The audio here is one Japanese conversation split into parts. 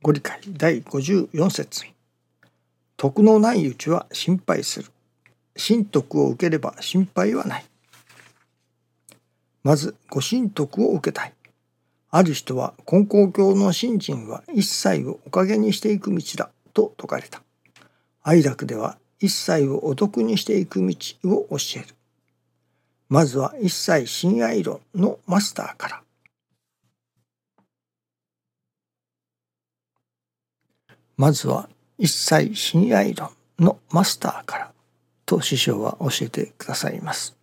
ご理解第54節徳のないうちは心配する。神徳を受ければ心配はない。まずご神徳を受けたい。ある人は根高教の信心は一切をおかげにしていく道だと説かれた。愛楽では一切をお得にしていく道を教える。まずは一切親愛論のマスターから。まずは一切親愛論のマスターからと師匠は教えてくださいます。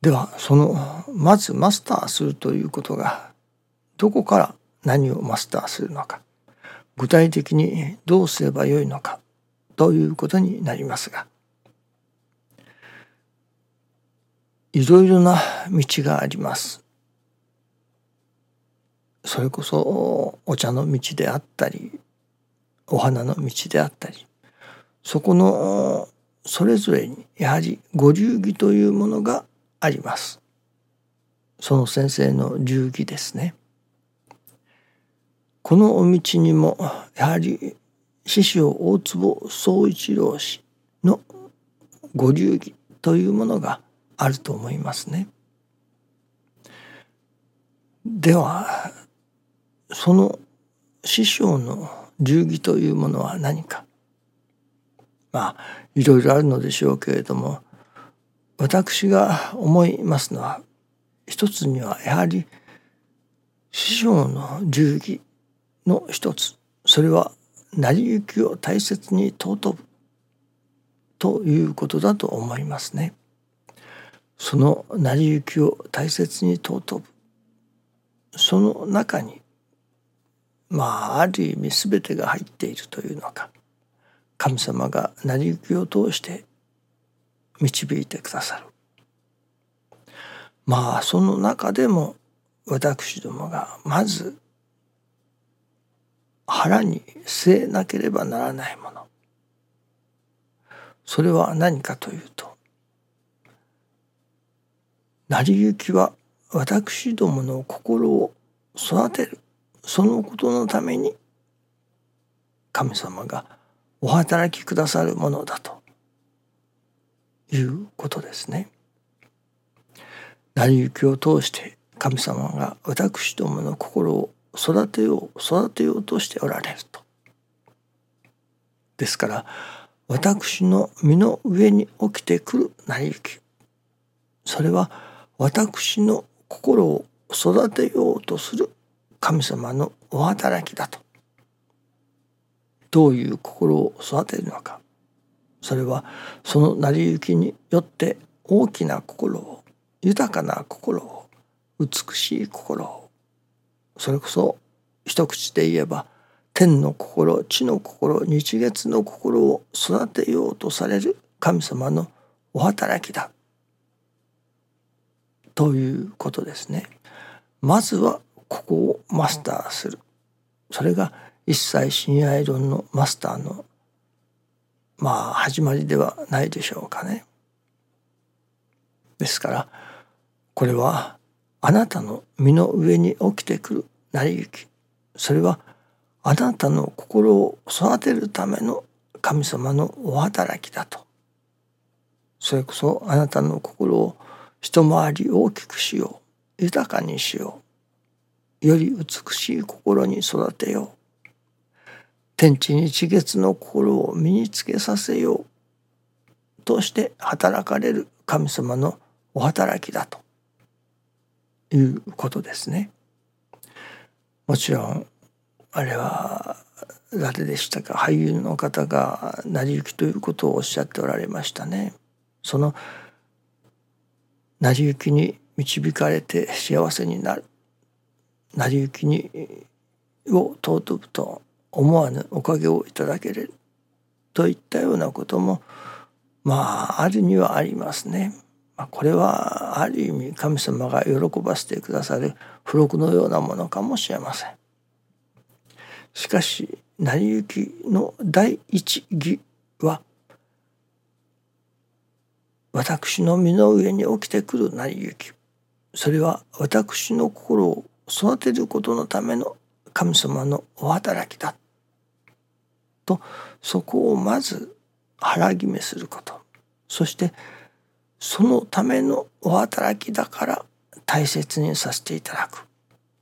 ではそのまずマスターするということがどこから何をマスターするのか具体的にどうすればよいのかということになりますがいろいろな道があります。それこそお茶の道であったりお花の道であったりそこのそれぞれにやはりご流儀というものがあります。その先生の流儀ですね。このお道にもやはり師匠大坪宗一郎氏のご流儀というものがあると思いますね。ではその師匠の流儀というものは何か。まあいろいろあるのでしょうけれども私が思いますのは一つにはやはり師匠の流儀の一つ。それは成り行きを大切に尊ぶということだと思いますね。その成り行きを大切に尊ぶ。その中にまあある意味全てが入っているというのか。神様が成り行きを通して導いてくださる。まあその中でも私どもがまず腹に据えなければならないもの。それは何かというと成り行きは私どもの心を育てる。そのことのために神様がお働きくださるものだということですね。成り行きを通して神様が私どもの心を育てよう育てようとしておられると。ですから私の身の上に起きてくる成り行きそれは私の心を育てようとする神様のお働きだと。どういう心を育てるのか。それはその成り行きによって大きな心を豊かな心を美しい心を。それこそ一口で言えば天の心地の心日月の心を育てようとされる神様のお働きだ。ということですね。まずはここをマスターする。それが一切親愛論のマスターのまあ始まりではないでしょうかね。ですからこれはあなたの身の上に起きてくる成り行き。それはあなたの心を育てるための神様のお働きだと。それこそあなたの心を一回り大きくしよう。豊かにしよう。より美しい心に育てよう。天地日月の心を身につけさせよう。として働かれる神様のお働きだと。いうことですね。もちろんあれは誰でしたか？俳優の方が成り行きということをおっしゃっておられましたね。その成り行きに導かれて幸せになる。成り行きにを尊ぶと思わぬおかげをいただけるといったようなこともまああるにはありますね。これはある意味神様が喜ばせてくださる付録のようなものかもしれません。しかし成り行きの第一義は私の身の上に起きてくる成り行きそれは私の心を育てることのための神様のお働きだ。とそこをまず腹決めすること。そしてそのためのお働きだから大切にさせていただく。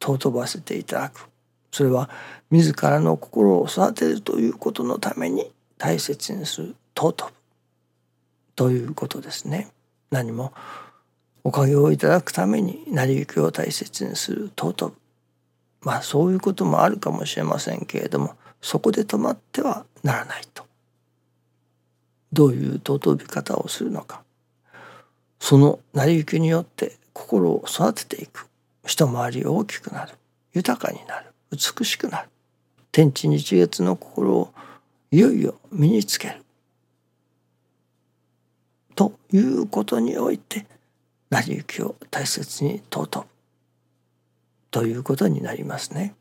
尊ばせていただく。それは自らの心を育てるということのために大切にする尊ぶ。ということですね。何もおかげをいただくために成り行きを大切にする尊ぶ。まあそういうこともあるかもしれませんけれどもそこで止まってはならないと。どういう尊び方をするのか。その成り行きによって心を育てていく。一回り大きくなる。豊かになる。美しくなる。天地日月の心をいよいよ身につける。ということにおいて成り行きを大切に尊ぶということになりますね。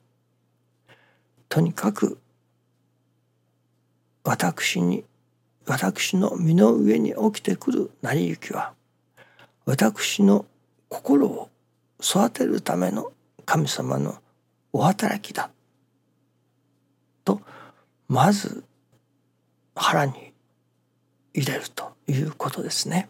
とにかく私に私の身の上に起きてくる成り行きは私の心を育てるための神様のお働きだとまず腹に入れるということですね。